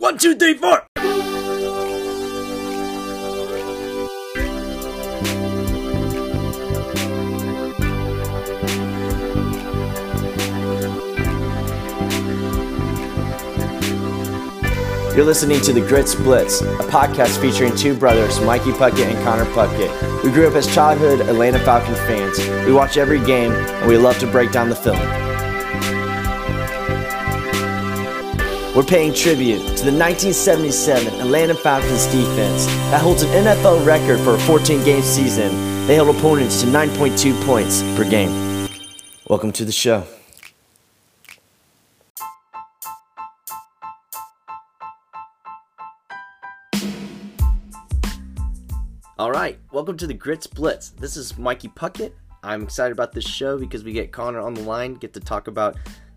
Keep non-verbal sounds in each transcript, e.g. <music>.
One, two, three, four. You're listening to The Grits Blitz, a podcast featuring two brothers, Mikey Puckett and Connor Puckett. We grew up as childhood Atlanta Falcons fans. We watch every game, and we love to break down the film. We're paying tribute to the 1977 Atlanta Falcons defense that holds an NFL record for a 14 game season. They held opponents to 9.2 points per game. Welcome to the show. All right, welcome to the Grits Blitz. This is Mikey Puckett. I'm excited about this show because we get Connor on the line, get to talk about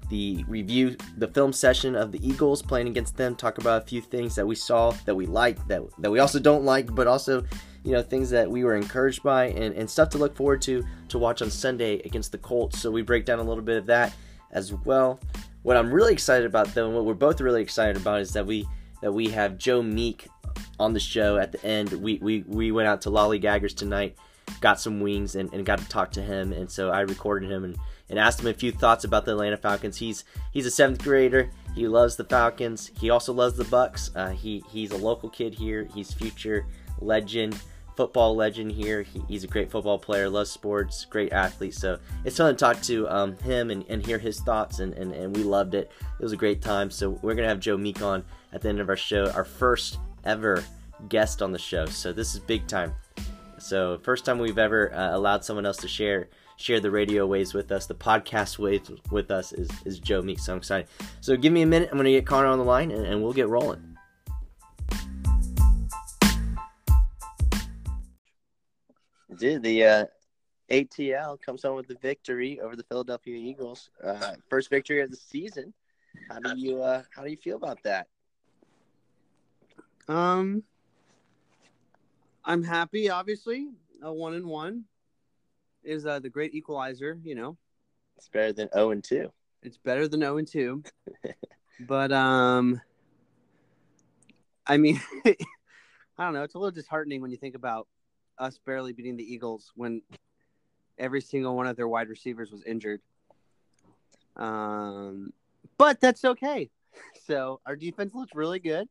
the review, the film session of the Eagles playing against them, talk about a few things that we saw that we like, that that we also don't like, but also, you know, things that we were encouraged by and, and stuff to look forward to to watch on Sunday against the Colts. So we break down a little bit of that as well. What I'm really excited about though, and what we're both really excited about is that we that we have Joe Meek on the show at the end. We we, we went out to Lollygaggers tonight, got some wings, and, and got to talk to him. And so I recorded him and, and asked him a few thoughts about the Atlanta Falcons. He's he's a seventh grader. He loves the Falcons. He also loves the Bucks. Uh, he he's a local kid here. He's future legend, football legend here. He, he's a great football player. Loves sports. Great athlete. So it's fun to talk to um, him and, and hear his thoughts. And, and and we loved it. It was a great time. So we're gonna have Joe Meek on at the end of our show. Our first ever guest on the show. So this is big time. So first time we've ever uh, allowed someone else to share share the radio waves with us, the podcast waves with us is is Joe Meek. So I'm excited. So give me a minute. I'm gonna get Connor on the line and, and we'll get rolling. Dude, the uh, ATL comes home with the victory over the Philadelphia Eagles. Uh, first victory of the season. How do you uh, how do you feel about that? Um, I'm happy. Obviously, a one and one is uh, the great equalizer. You know, It's better than 0 and 2. it's better than zero and two. <laughs> but um, I mean, <laughs> I don't know. It's a little disheartening when you think about us barely beating the Eagles when every single one of their wide receivers was injured. Um, but that's okay. <laughs> So our defense looks really good.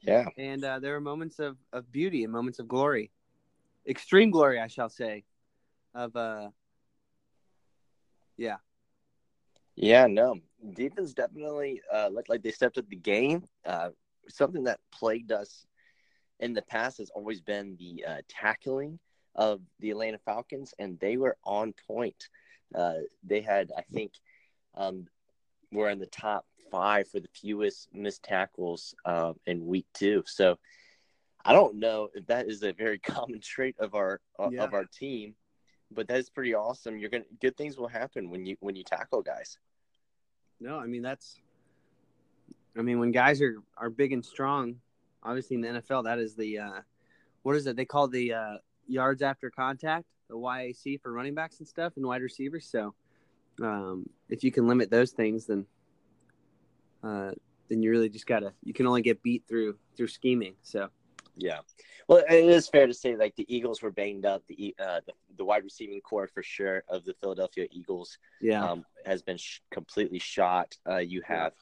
Yeah. and uh, there are moments of, of beauty and moments of glory, extreme glory, I shall say, of uh, yeah, Yeah, no. Defense definitely uh, looked like they stepped up the game. Uh, something that plagued us in the past has always been the uh, tackling of the Atlanta Falcons, and they were on point. Uh, they had, I think, um, were in the top five for the fewest missed tackles uh, in week two. So I don't know if that is a very <laughs> common trait of our uh, Yeah. of our team, but that is pretty awesome. You're gonna good things will happen when you when you tackle guys. no, I mean that's, I mean when guys are are big and strong, obviously in the NFL that is the, uh, what is it they call the uh, yards after contact, the YAC for running backs and stuff and wide receivers. So um, if you can limit those things, then uh, then you really just gotta you can only get beat through through scheming. So. Yeah. Well, it is fair to say like the Eagles were banged up. The uh, the, the wide receiving corps for sure of the Philadelphia Eagles Yeah. um, has been sh- completely shot. Uh, you have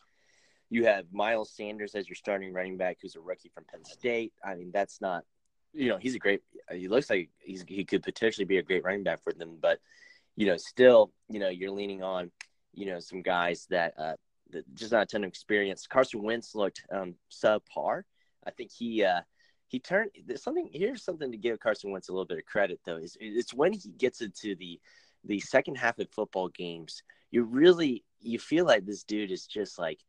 you have Miles Sanders as your starting running back, who's a rookie from Penn State. I mean, that's not you know he's a great. He looks like he's he could potentially be a great running back for them, but you know still you know you're leaning on you know some guys that uh, that just not a ton of experience. Carson Wentz looked um, subpar. I think he uh, he turned there's something here's something to give Carson Wentz a little bit of credit though. Is it's when he gets into the the second half of football games, you really you feel like this dude is just like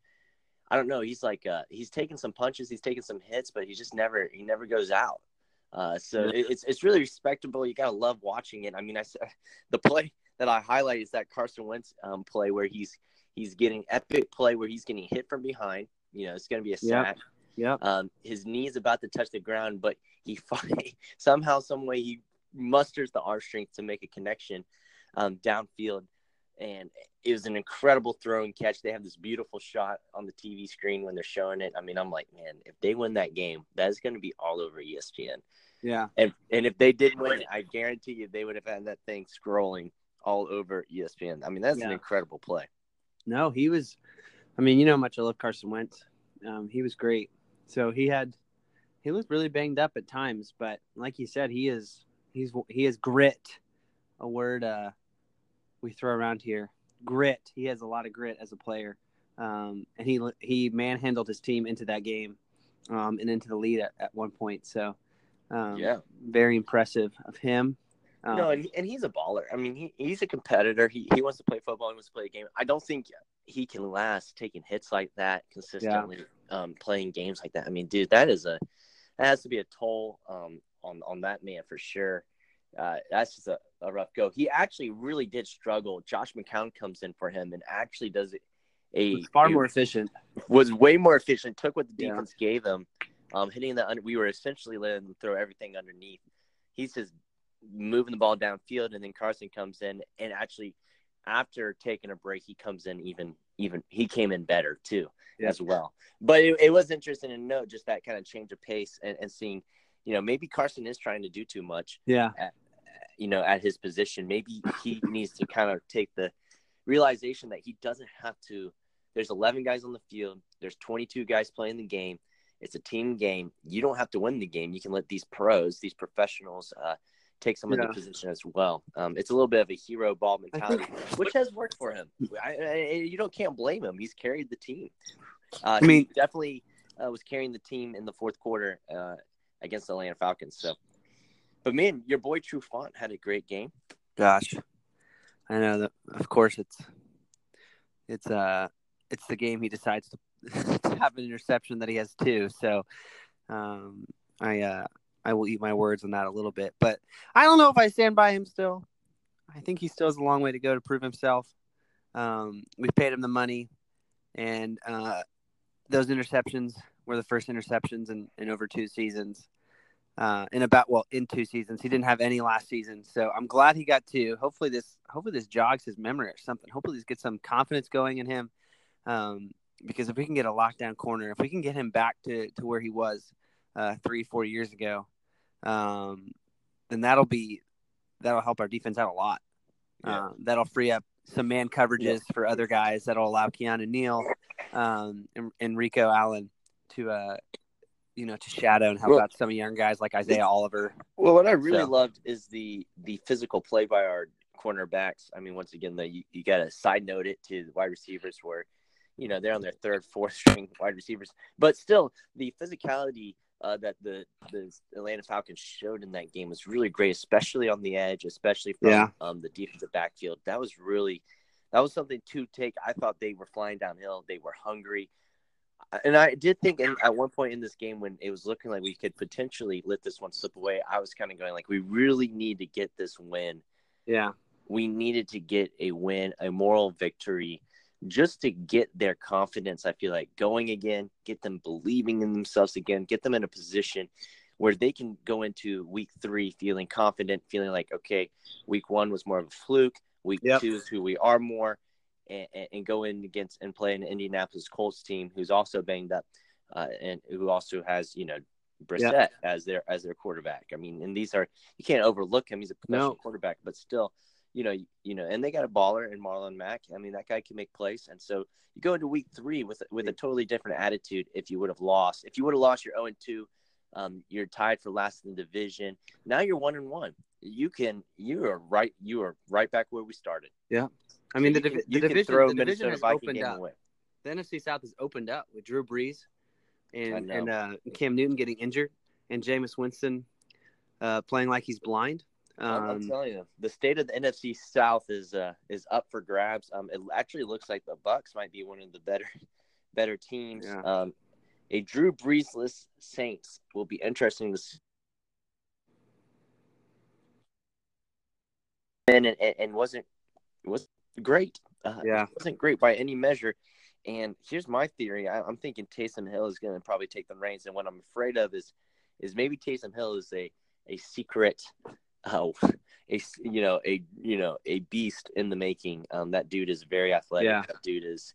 I don't know, he's like uh he's taking some punches, he's taking some hits, but he just never he never goes out. Uh so it, it's it's really respectable. You got to love watching it. I mean, I <laughs> the play that I highlight is that Carson Wentz um, play where he's he's getting epic play where he's getting hit from behind. You know, it's going to be a Yep. Yeah. Um, his knee is about to touch the ground, but he fi- <laughs> somehow, some way, he musters the arm strength to make a connection um, downfield, and it was an incredible throw and catch. They have this beautiful shot on the TV screen when they're showing it. I mean, I'm like, man, if they win that game, that's going to be all over ESPN. Yeah. And and if they did win I guarantee you they would have had that thing scrolling all over ESPN. I mean, that's Yeah. an incredible play. No, he was. I mean, you know how much I love Carson Wentz. Um, he was great. So he had, he looked really banged up at times, but like you said, he is he's he is grit, a word uh, we throw around here. Grit. He has a lot of grit as a player, um, and he he manhandled his team into that game, um, and into the lead at, at one point. So, um, Yeah. very impressive of him. Um, no, and, and he's a baller. I mean, he, he's a competitor. He he wants to play football. He wants to play a game. I don't think he can last taking hits like that consistently, um, playing games like that. I mean, dude, that is a that has to be a toll um, on on that man for sure. Uh, that's just a, a rough go. He actually really did struggle. Josh McCown comes in for him and actually does it a was far a- more efficient. was way more efficient. Took what the Yeah. defense gave him, um, hitting the under. We were essentially letting them throw everything underneath. He's just moving the ball downfield, and then Carson comes in and actually, after taking a break, he comes in even even he came in better too Yeah. as well. But it, it was interesting to note just that kind of change of pace and, and seeing, you know, maybe Carson is trying to do too much Yeah. you know, at his position. Maybe he needs to kind of take the realization that he doesn't have to. There's 11 guys on the field. There's 22 guys playing the game. It's a team game. You don't have to win the game. You can let these pros, these professionals, uh, take some of Yeah. the position as well. Um, it's a little bit of a hero ball mentality, think- which has worked for him. I, I, you don't can't blame him. He's carried the team. Uh, I mean- he definitely uh, was carrying the team in the fourth quarter uh, against the Atlanta Falcons. So, but man, your boy Trufant had a great game. Gosh, I know that. Of course, it's it's uh it's the game he decides to, <laughs> to have an interception that he has two. So, um, I uh I will eat my words on that a little bit, but I don't know if I stand by him still. I think he still has a long way to go to prove himself. Um, we've paid him the money, and uh, those interceptions were the first interceptions in, in over two seasons uh, in about well in two seasons. He didn't have any last season, so I'm glad he got two. Hopefully this hopefully this jogs his memory or something. Hopefully this gets some confidence going in him. Um, because if we can get a lockdown corner, if we can get him back to, to where he was uh, three four years ago, um, then that'll be that'll help our defense out a lot. Yeah. Um, that'll free up some man coverages for other guys. That'll allow Keanu Neal um, and, and Rico Allen to uh, you know to shadow and help Well- out some of young guys like Isaiah Oliver. Well, what I really So- loved is the the physical play by our cornerbacks. I mean, once again, the, you, you got to side note it to the wide receivers where, you know, they're on their third, fourth string wide receivers, but still the physicality uh, that the the Atlanta Falcons showed in that game was really great, especially on the edge, especially from Yeah. um, the defensive backfield. That was really that was something to take. I thought they were flying downhill. They were hungry. And I did think in, at one point in this game when it was looking like we could potentially let this one slip away, I was kind of going like, we really need to get this win. Yeah, We needed to get a win, a moral victory, just to get their confidence. I feel like going again, get them believing in themselves again, get them in a position where they can go into week three feeling confident, feeling like, okay, week one was more of a fluke. Week Yep. two is who we are more, and, and- go in against and play an Indianapolis Colts team who's also banged up, uh, and who also has you know Brissett as their as their quarterback. I mean, and these are you can't overlook him. He's a professional No. quarterback, but still, you know, you know, and they got a baller in Marlon Mack. I mean, that guy can make plays, and so you go into week three with with a totally different attitude. If you would have lost, if you would have lost, you're zero and two. Um, you're tied for last in the division. Now you're one and one. You can you are right. You are right back where we started. Yeah, I mean So the, divi- can, you the division throw the division has Viking opened game up. away. The NFC South has opened up with Drew Brees and and uh, Cam Newton getting injured and Jameis Winston uh, playing like he's blind. I'm, I'm Um, telling you, the state of the NFC South is uh, is up for grabs. Um, it actually looks like the Bucks might be one of the better <laughs> better teams. Yeah. Um, a Drew Breesless Saints will be interesting to see. And, and, and wasn't was great. Uh, Yeah. it wasn't great by any measure. And here's my theory: I, I'm thinking Taysom Hill is going to probably take the reins. And what I'm afraid of is is maybe Taysom Hill is a a secret uh, a you know a you know a beast in the making. Um, that dude is very athletic. Yeah. That dude is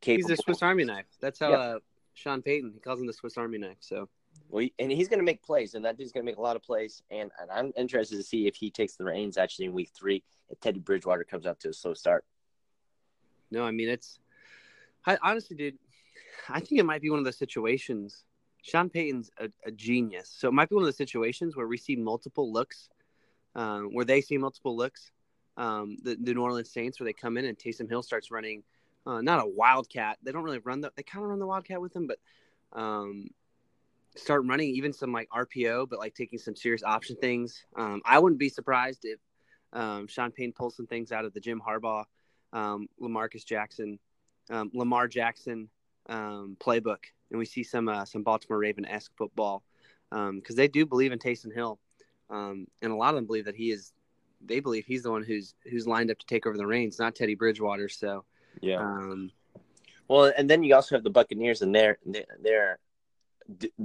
capable. He's a Swiss Army knife. That's how Yep. uh, Sean Payton he calls him the Swiss Army knife. So Well, and he's going to make plays, and that dude's going to make a lot of plays. And, and I'm interested to see if he takes the reins actually in week three. If Teddy Bridgewater comes out to a slow start. no, I mean it's. I honestly, dude, I think it might be one of those situations. Sean Payton's a, a genius, so it might be one of the situations where we see multiple looks, um, where they see multiple looks. Um, the, the New Orleans Saints, where they come in and Taysom Hill starts running, uh, not a wildcat. They don't really run the. They kind of run the wildcat with him, but um, start running even some like RPO, but like taking some serious option things. Um, I wouldn't be surprised if um, Sean Payne pulls some things out of the Jim Harbaugh, um, Lamarcus Jackson, Lamar Jackson playbook, and we see some uh, some Baltimore Raven esque football because they do believe in Taysom Hill, um, and a lot of them believe that he is. They believe he's the one who's who's lined up to take over the reins, not Teddy Bridgewater. So, Yeah. um, Well, and then you also have the Buccaneers, and they're they're.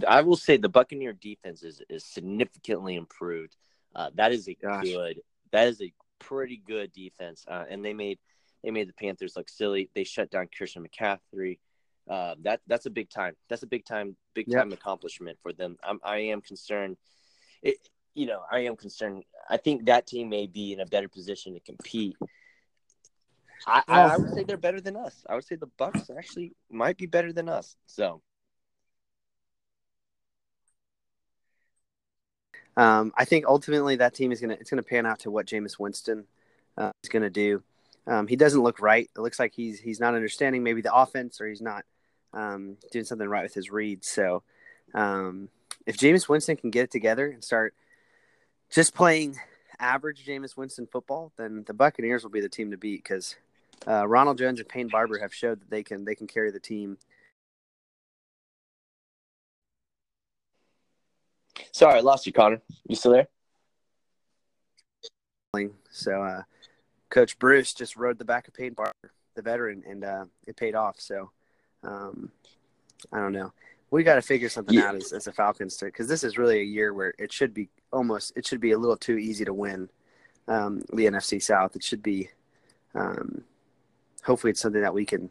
I will say the Buccaneer defense is, is significantly improved. Uh, that is a Gosh. good. That is a pretty good defense, uh, and they made they made the Panthers look silly. They shut down Christian McCaffrey. Uh, that that's a big time. That's a big time, big Yep. time accomplishment for them. I'm, I am concerned. It, you know, I am concerned. I think that team may be in a better position to compete. I, I, I would say they're better than us. I would say the Bucks actually might be better than us. So Um, I think ultimately that team is gonna it's gonna pan out to what Jameis Winston uh, is gonna do. Um, he doesn't look right. It looks like he's he's not understanding maybe the offense or he's not um, doing something right with his reads. So um, if Jameis Winston can get it together and start just playing average Jameis Winston football, then the Buccaneers will be the team to beat because uh, Ronald Jones and Peyton Barber have showed that they can they can carry the team. sorry, I lost you, Connor. You still there? So uh, Coach Bruce just rode the back of Peyton Barber, the veteran, and uh, it paid off. So um, I don't know. We got to figure something Yeah. out as, as a Falcons because this is really a year where it should be almost it should be a little too easy to win um, the NFC South. It should be. Um, hopefully, it's something that we can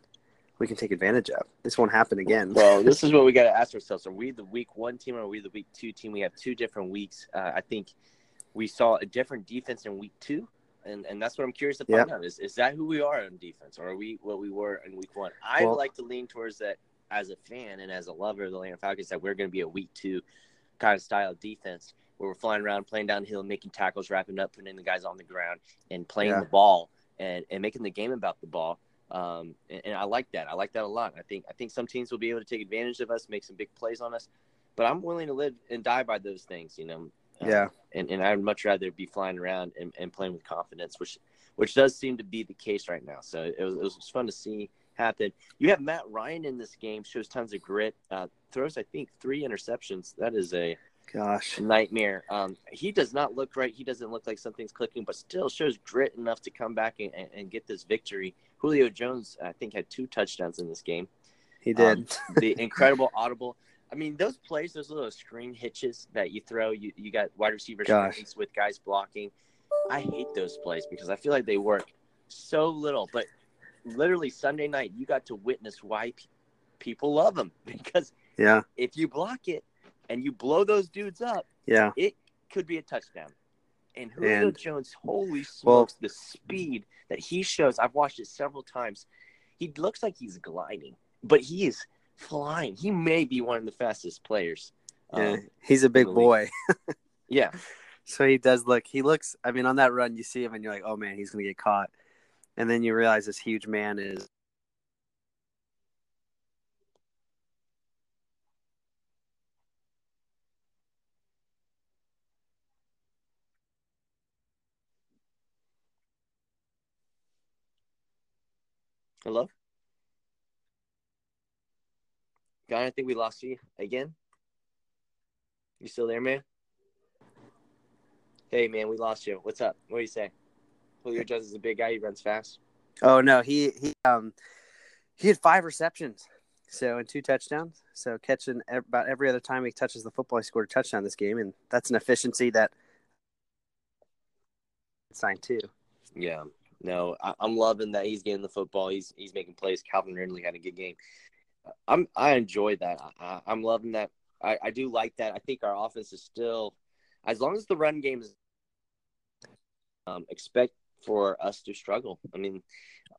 we can take advantage of. This won't happen again. Well, <laughs> this is what we got to ask ourselves: Are we the week one team or are we the week two team? We have two different weeks. Uh, I think we saw a different defense in week two, and, and that's what I'm curious to find out: is is that who we are on defense, or are we what we were in week one? I Well- like to lean towards that as a fan and as a lover of the Atlanta Falcons that we're going to be a week two kind of style of defense where we're flying around, playing downhill, making tackles, wrapping up, putting the guys on the ground, and playing Yeah. the ball and, and making the game about the ball. Um, and, and I like that. I like that a lot. I think I think some teams will be able to take advantage of us, make some big plays on us. But I'm willing to live and die by those things, you know. Uh, Yeah. And and I'd much rather be flying around and, and playing with confidence, which which does seem to be the case right now. So it was it was fun to see happen. You have Matt Ryan in this game, shows tons of grit, uh, throws I think three interceptions. That is a Gosh, nightmare. Um, he does not look right. He doesn't look like something's clicking, but still shows grit enough to come back and, and, get this victory. Julio Jones, I think, had two touchdowns in this game. he did. Um, the incredible <laughs> audible. I mean, those plays, those little screen hitches that you throw, you, you got wide receiver screens with guys blocking. I hate those plays because I feel like they work so little. But literally Sunday night, you got to witness why pe- people love them <laughs> because yeah, if you block it and you blow those dudes up, yeah. it could be a touchdown. And Julio And- Jones, holy smokes, Well- the speed that he shows. I've watched it several times. He looks like he's gliding, but he is flying. He may be one of the fastest players. Yeah, Um, he's a big boy. yeah. <laughs> So he does look. He looks. I mean, on that run, you see him, and you're like, "Oh man, he's gonna get caught." And then you realize this huge man is. Hello? Guy, I think we lost you again. You still there, man? Hey, man, we lost you. What's up? What do you say? Julio Jones is a big guy. He runs fast. Oh no, he he um he had five receptions, so and two touchdowns. So catching about every other time he touches the football, he scored a touchdown this game, and that's an efficiency that signed too. Yeah, no, I, am loving that he's getting the football. He's he's making plays. Calvin Ridley had a good game. I'm I enjoy that. I, am loving that. I, I do like that. I think our offense is still, as long as the run game is, um, expect for us to struggle. I mean,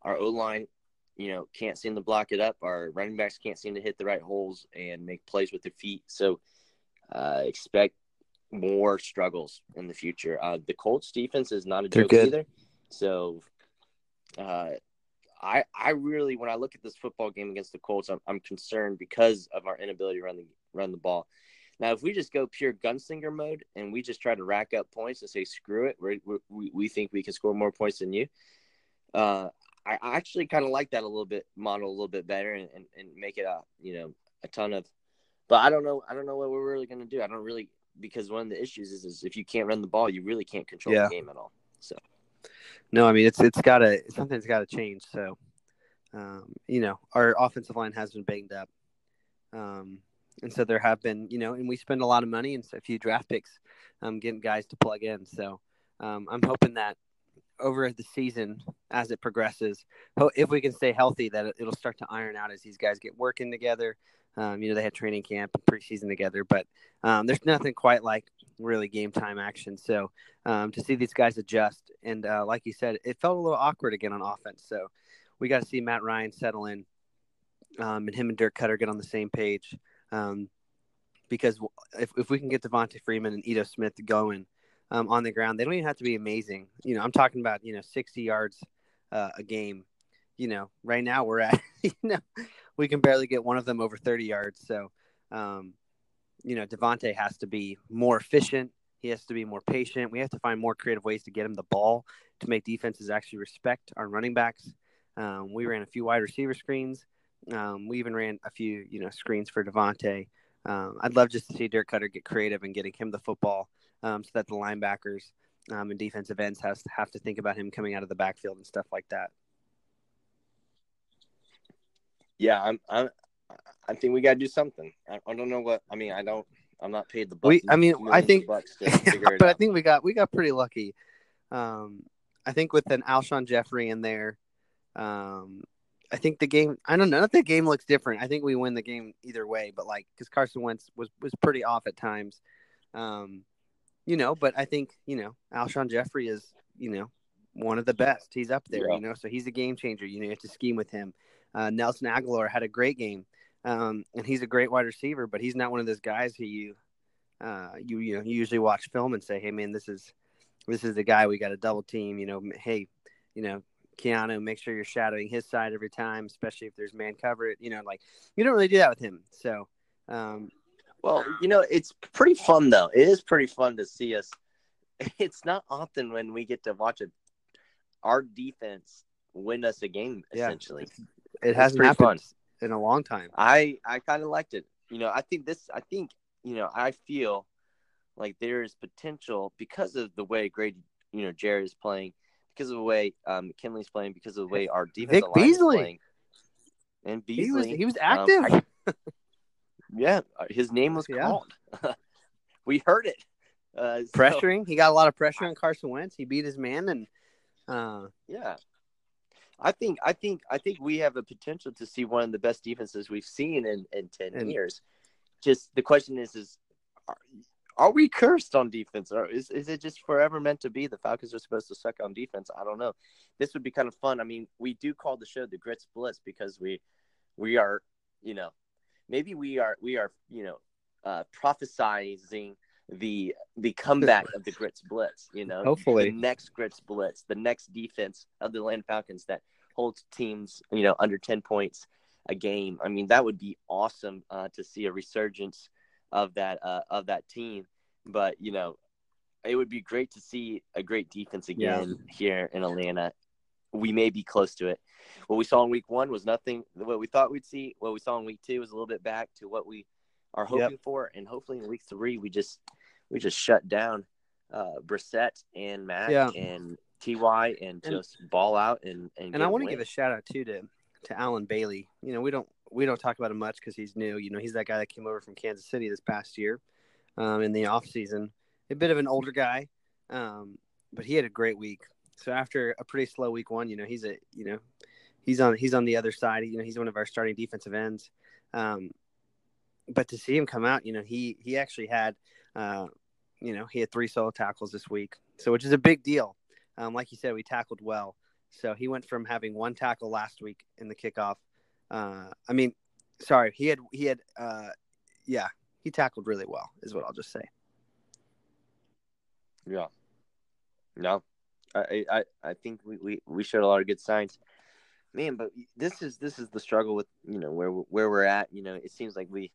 our O line, you know, can't seem to block it up. Our running backs can't seem to hit the right holes and make plays with their feet. So, uh, expect more struggles in the future. Uh, the Colts defense is not a They're joke good. either. So, uh, I I really when I look at this football game against the Colts, I'm, I'm concerned because of our inability to run the run the ball. Now, if we just go pure gunslinger mode and we just try to rack up points and say screw it, we we we think we can score more points than you. Uh, I actually kind of like that a little bit model a little bit better and, and, and make it a you know a ton of. But I don't know. I don't know what we're really going to do. I don't really because one of the issues is, is if you can't run the ball, you really can't control yeah. the game at all. So no, I mean it's it's got to something's got to change. So, um, you know, our offensive line has been banged up, um, and so there have been, you know, and we spend a lot of money and a few draft picks, um, getting guys to plug in. So, um, I'm hoping that over the season as it progresses, if we can stay healthy, that it'll start to iron out as these guys get working together. Um, you know, they had training camp and preseason together, but um, there's nothing quite like really game time action. So um, to see these guys adjust, and uh, like you said, it felt a little awkward again on offense. So we got to see Matt Ryan settle in, um, and him and Dirk Koetter get on the same page. Um, because if, if we can get Devonta Freeman and Ito Smith going um, on the ground, they don't even have to be amazing. You know, I'm talking about you know 60 yards uh, a game. You know, right now we're at <laughs> you know we can barely get one of them over 30 yards. So, um, you know, Devonta has to be more efficient. He has to be more patient. We have to find more creative ways to get him the ball to make defenses actually respect our running backs. Um, we ran a few wide receiver screens. Um, we even ran a few, you know, screens for Devonta. Um, I'd love just to see Dirk Koetter get creative and getting him the football um, so that the linebackers um, and defensive ends has to have to think about him coming out of the backfield and stuff like that yeah, I'm, I'm I think we got to do something. I, I, don't know what. I mean, I don't. I'm not paid the. We, I mean, I think, <laughs> but I think we got we got pretty lucky. Um, I think with an Alshon Jeffery in there, um, I think the game. I don't know. If the game looks different. I think we win the game either way. But like, because Carson Wentz was was pretty off at times, um, you know. But I think you know Alshon Jeffery is you know one of the best. He's up there, yeah. you know. So he's a game changer. You know, you have to scheme with him. Uh, Nelson Agholor had a great game, um, and he's a great wide receiver, but he's not one of those guys who you uh, you you know you usually watch film and say, hey man, this is this is the guy we got a double team. You know, hey, you know. Keanu, make sure you're shadowing his side every time, especially if there's man cover. You know, like you don't really do that with him. So, um, well, you know, it's pretty fun though. It is pretty fun to see us. <laughs> It's not often when we get to watch it, our defense win us a game. Essentially, yeah. It hasn't happened fun. in a long time. I I kind of liked it. You know, I think this. I think you know. I feel like there is potential because of the way Grady, you know, Jerry is playing, because of the way um, McKinley's playing, because of the way our defense Vic Beasley. Playing. And Beasley, he was, he was active. Um, I, <laughs> yeah, uh, his name was yeah. called. <laughs> we heard it. Uh, Pressuring, so, he got a lot of pressure on Carson Wentz. He beat his man, and uh, yeah, I think I think I think we have a potential to see one of the best defenses we've seen in, in ten and, years. Just the question is is are, we cursed on defense or is, is it just forever meant to be the Falcons are supposed to suck on defense? I don't know. This would be kind of fun. I mean, we do call the show the Grits Blitz because we we are, you know, maybe we are we are, you know, uh prophesizing the the comeback of the Grits Blitz. You know, hopefully the next Grits Blitz, the next defense of the Land Falcons that holds teams, you know, under ten points a game. I mean, that would be awesome uh, to see a resurgence of that uh, of that team. But you know, it would be great to see a great defense again yeah. here in Atlanta. We may be close to it. What we saw in week one was nothing. What we thought we'd see. What we saw in week two was a little bit back to what we are hoping yep. for, and hopefully in week three we just we just shut down uh, Brissett and Matt yeah. and Ty and, and just ball out and and, and I want to give a shout out too to to Allen Bailey. You know we don't we don't talk about him much because he's new. You know he's that guy that came over from Kansas City this past year um, in the off season. A bit of an older guy, um, but he had a great week. So after a pretty slow week one, you know, he's a you know, he's on he's on the other side. You know, he's one of our starting defensive ends. Um, but to see him come out, you know, he he actually had, uh, you know, he had three solo tackles this week, so which is a big deal. Um, like you said, we tackled well, so he went from having one tackle last week in the kickoff. Uh, I mean, sorry, he had he had, uh, yeah, he tackled really well, is what I'll just say. Yeah. No, I I I think we we we showed a lot of good signs man but this is this is the struggle with you know where where we're at you know it seems like we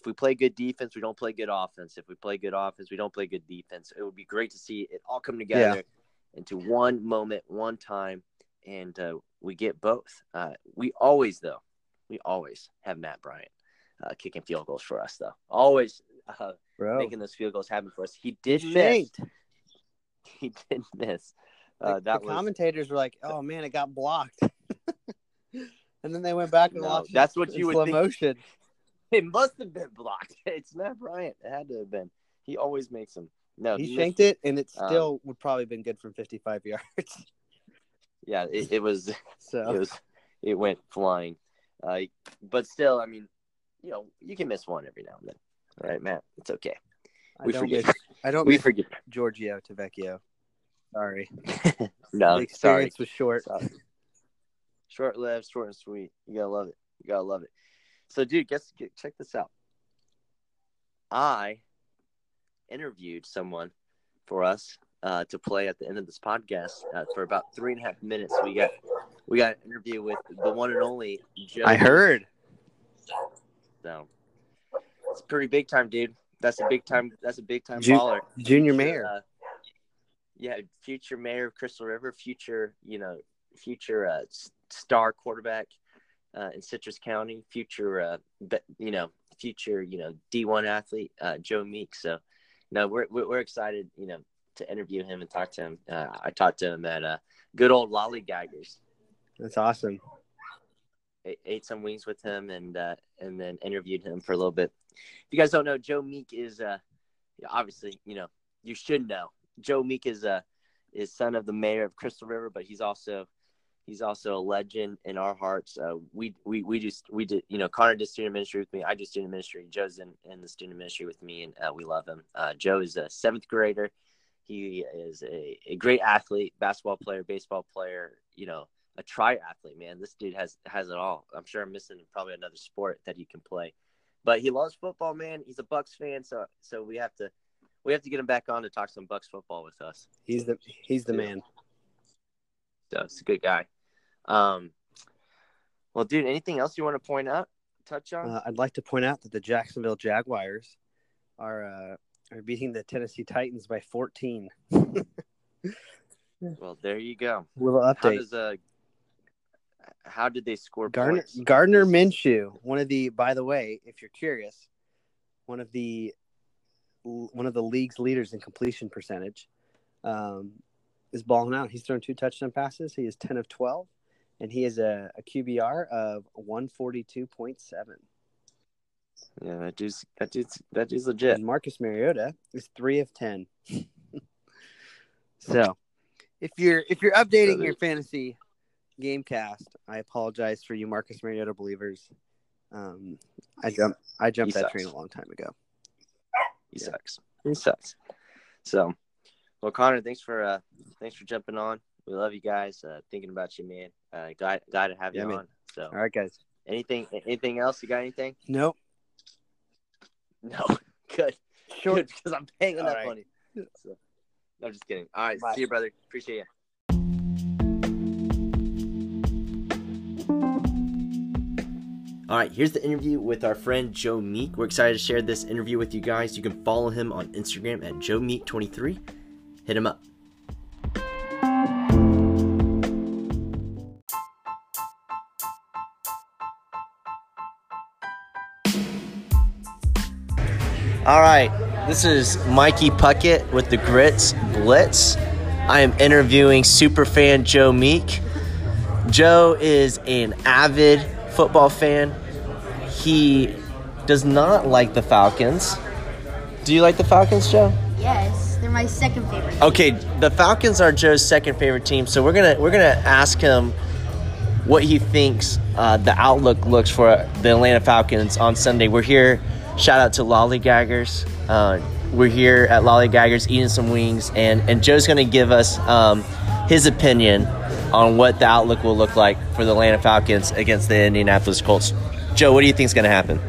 if we play good defense, we don't play good offense. If we play good offense, we don't play good defense. It would be great to see it all come together yeah. into one moment, one time, and uh, we get both. Uh, we always, though, we always have Matt Bryant uh, kicking field goals for us, though. Always uh, making those field goals happen for us. He did miss. <laughs> He did miss. Uh, the, that the was, commentators were like, "Oh man, it got blocked," <laughs> and then they went back and no, watched. That's what you would slow think. motion. <laughs> it must have been blocked. It's Matt Bryant. It had to have been. He always makes them. No, he, he shanked it, and it um, still um, would probably have been good from 55 yards. yeah, it, it was. So it was. It went flying. Uh, but still, I mean, you know, you can miss one every now and then, right, Matt? It's okay. We forget. Miss, I don't. We forget. Giorgio Tavecchio. Sorry. <laughs> no, the experience sorry. was short. Sorry. Short lived, short and sweet. You gotta love it. You gotta love it. So, dude, guess check this out. I interviewed someone for us uh, to play at the end of this podcast uh, for about three and a half minutes. We got we got an interview with the one and only Joe. I heard. So it's pretty big time, dude. That's a big time. That's a big time Ju- baller. Junior mayor. Uh, yeah, future mayor of Crystal River, future you know, future uh, star quarterback uh, in Citrus County, future, uh, you know, future, you know, D1 athlete, uh, Joe Meek. So, no, we're, we're excited, you know, to interview him and talk to him. Uh, I talked to him at uh, good old Lollygaggers. That's awesome. Ate some wings with him and uh, and then interviewed him for a little bit. If you guys don't know, Joe Meek is uh, obviously, you know, you should know. Joe Meek is uh, is son of the mayor of Crystal River, but he's also He's also a legend in our hearts. Uh, we we we just we did you know Connor did student ministry with me. I did student ministry. Joe's in, in the student ministry with me, and uh, we love him. Uh, Joe is a seventh grader. He is a, a great athlete, basketball player, baseball player. You know, a triathlete. Man, this dude has has it all. I'm sure I'm missing probably another sport that he can play, but he loves football. Man, he's a Bucks fan, so so we have to we have to get him back on to talk some Bucks football with us. He's the he's the man. So it's a good guy. Um, well, dude, anything else you want to point out, touch on? Uh, I'd like to point out that the Jacksonville Jaguars are uh, are beating the Tennessee Titans by 14. <laughs> well, there you go. Little update. How, does, uh, how did they score Gardner, points? Gardner Minshew, one of the, by the way, if you're curious, one of the one of the league's leaders in completion percentage, um, is balling out. He's thrown two touchdown passes. He is 10 of 12 and he has a, a QBR of 142.7. Yeah, that dude's that dude's that dude's legit. And Marcus Mariota is three of ten. <laughs> so, if you're if you're updating so your fantasy game cast, I apologize for you Marcus Mariota believers. Um, I jumped I jumped he that sucks. train a long time ago. He yeah. sucks. He sucks. So, well, Connor, thanks for uh, thanks for jumping on. We love you guys. Uh, thinking about you, man. Uh, glad glad to have you yeah, on. So, all right, guys. Anything anything else? You got anything? Nope. <laughs> No. Good. Sure. Good because I'm paying enough right. money. So, no, I'm just kidding. All right. Bye. See you, brother. Appreciate you. All right, here's the interview with our friend Joe Meek. We're excited to share this interview with you guys. You can follow him on Instagram at Joe Meek23. Hit him up. All right, this is Mikey Puckett with the Grits Blitz. I am interviewing superfan Joe Meek. Joe is an avid football fan. He does not like the Falcons. Do you like the Falcons, Joe? Yes. They're my second favorite. Team. Okay, the Falcons are Joe's second favorite team, so we're gonna we're gonna ask him what he thinks uh, the outlook looks for the Atlanta Falcons on Sunday. We're here. Shout out to Lollygaggers. Uh, we're here at Lollygaggers eating some wings, and and Joe's gonna give us um, his opinion on what the outlook will look like for the Atlanta Falcons against the Indianapolis Colts. Joe, what do you think is gonna happen?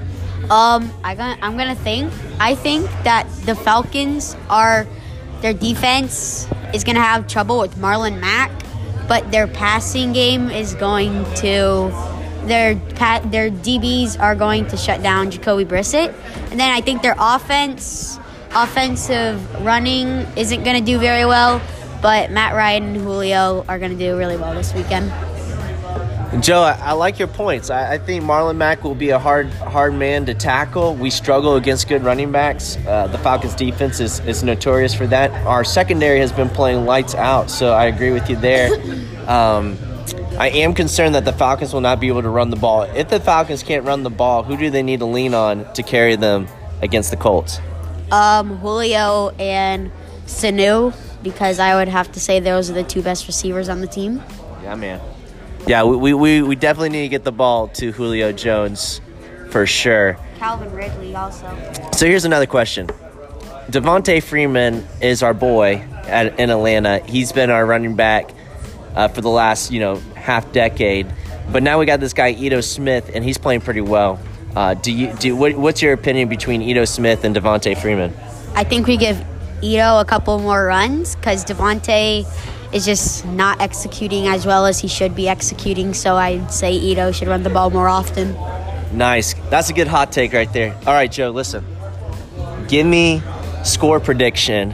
Um, I I'm gonna think. I think that the Falcons are their defense is gonna have trouble with Marlon Mack, but their passing game is going to their pa- their DBs are going to shut down Jacoby Brissett, and then I think their offense, offensive running isn't gonna do very well. But Matt Ryan and Julio are gonna do really well this weekend. Joe, I, I like your points. I, I, think Marlon Mack will be a hard hard man to tackle. We struggle against good running backs. Uh, the Falcons' defense is, is notorious for that. Our secondary has been playing lights out, so I agree with you there. <laughs> Um, I am concerned that the Falcons will not be able to run the ball. If the Falcons can't run the ball, who do they need to lean on to carry them against the Colts? Um, Julio and Sanu, because I would have to say those are the two best receivers on the team. Yeah, man. Yeah, we, we, we definitely need to get the ball to Julio Jones for sure. Calvin Ridley also. So here's another question. Devonta Freeman is our boy at, in Atlanta. He's been our running back uh, for the last, you know, half decade. But now we got this guy Ito Smith, and he's playing pretty well. Uh, do you do what, what's your opinion between Ito Smith and Devonta Freeman? I think we give Ito a couple more runs because Devonta is just not executing as well as he should be executing. So I'd say Ito should run the ball more often. Nice. That's a good hot take right there. All right, Joe, listen. Give me score prediction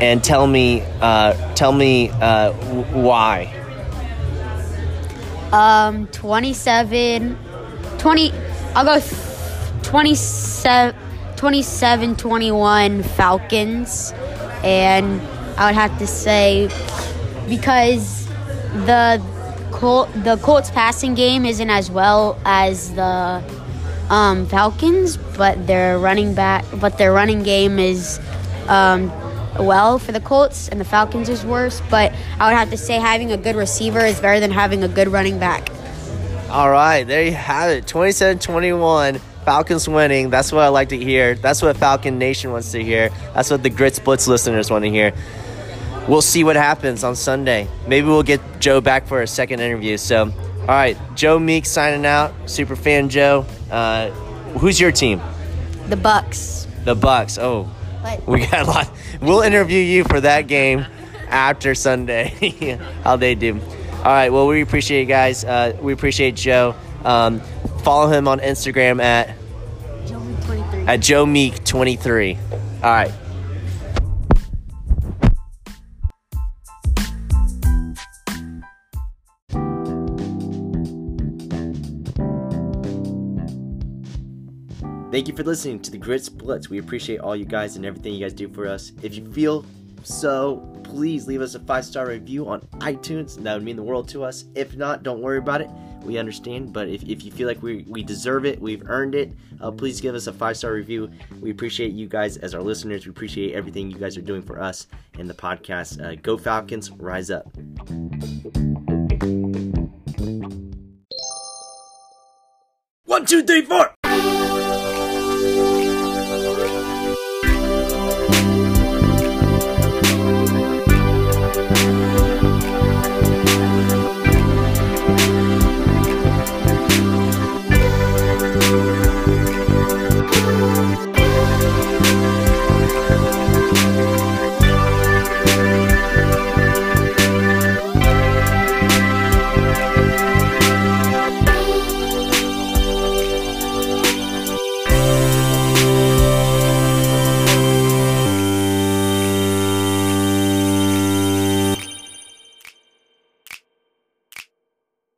and tell me uh, tell me uh, why. Um, 27 20 I'll go 27 27 21 Falcons and I would have to say because the Col- the Colts passing game isn't as well as the um, Falcons, but their running back, but their running game is um, well for the Colts, and the Falcons is worse. But I would have to say having a good receiver is better than having a good running back. All right, there you have it 27 21. Falcons winning. That's what I like to hear. That's what Falcon Nation wants to hear. That's what the Grits Blitz listeners want to hear. We'll see what happens on Sunday. Maybe we'll get Joe back for a second interview. So, all right, Joe Meek signing out. Super fan Joe. Uh, who's your team? The Bucks. The Bucks. Oh, But we got a lot. We'll interview you for that game after Sunday. <laughs> How they do. All right. Well, we appreciate you guys. Uh, we appreciate Joe. Um, follow him on Instagram at Joey 23. At Joe Meek twenty three. All right. Thank you for listening to the Grits Blitz. We appreciate all you guys and everything you guys do for us. If you feel so, please leave us a five star review on iTunes. That would mean the world to us. If not, don't worry about it. We understand. But if, if you feel like we, we deserve it, we've earned it, uh, please give us a five star review. We appreciate you guys as our listeners. We appreciate everything you guys are doing for us in the podcast. Uh, go Falcons, rise up. One, two, three, four.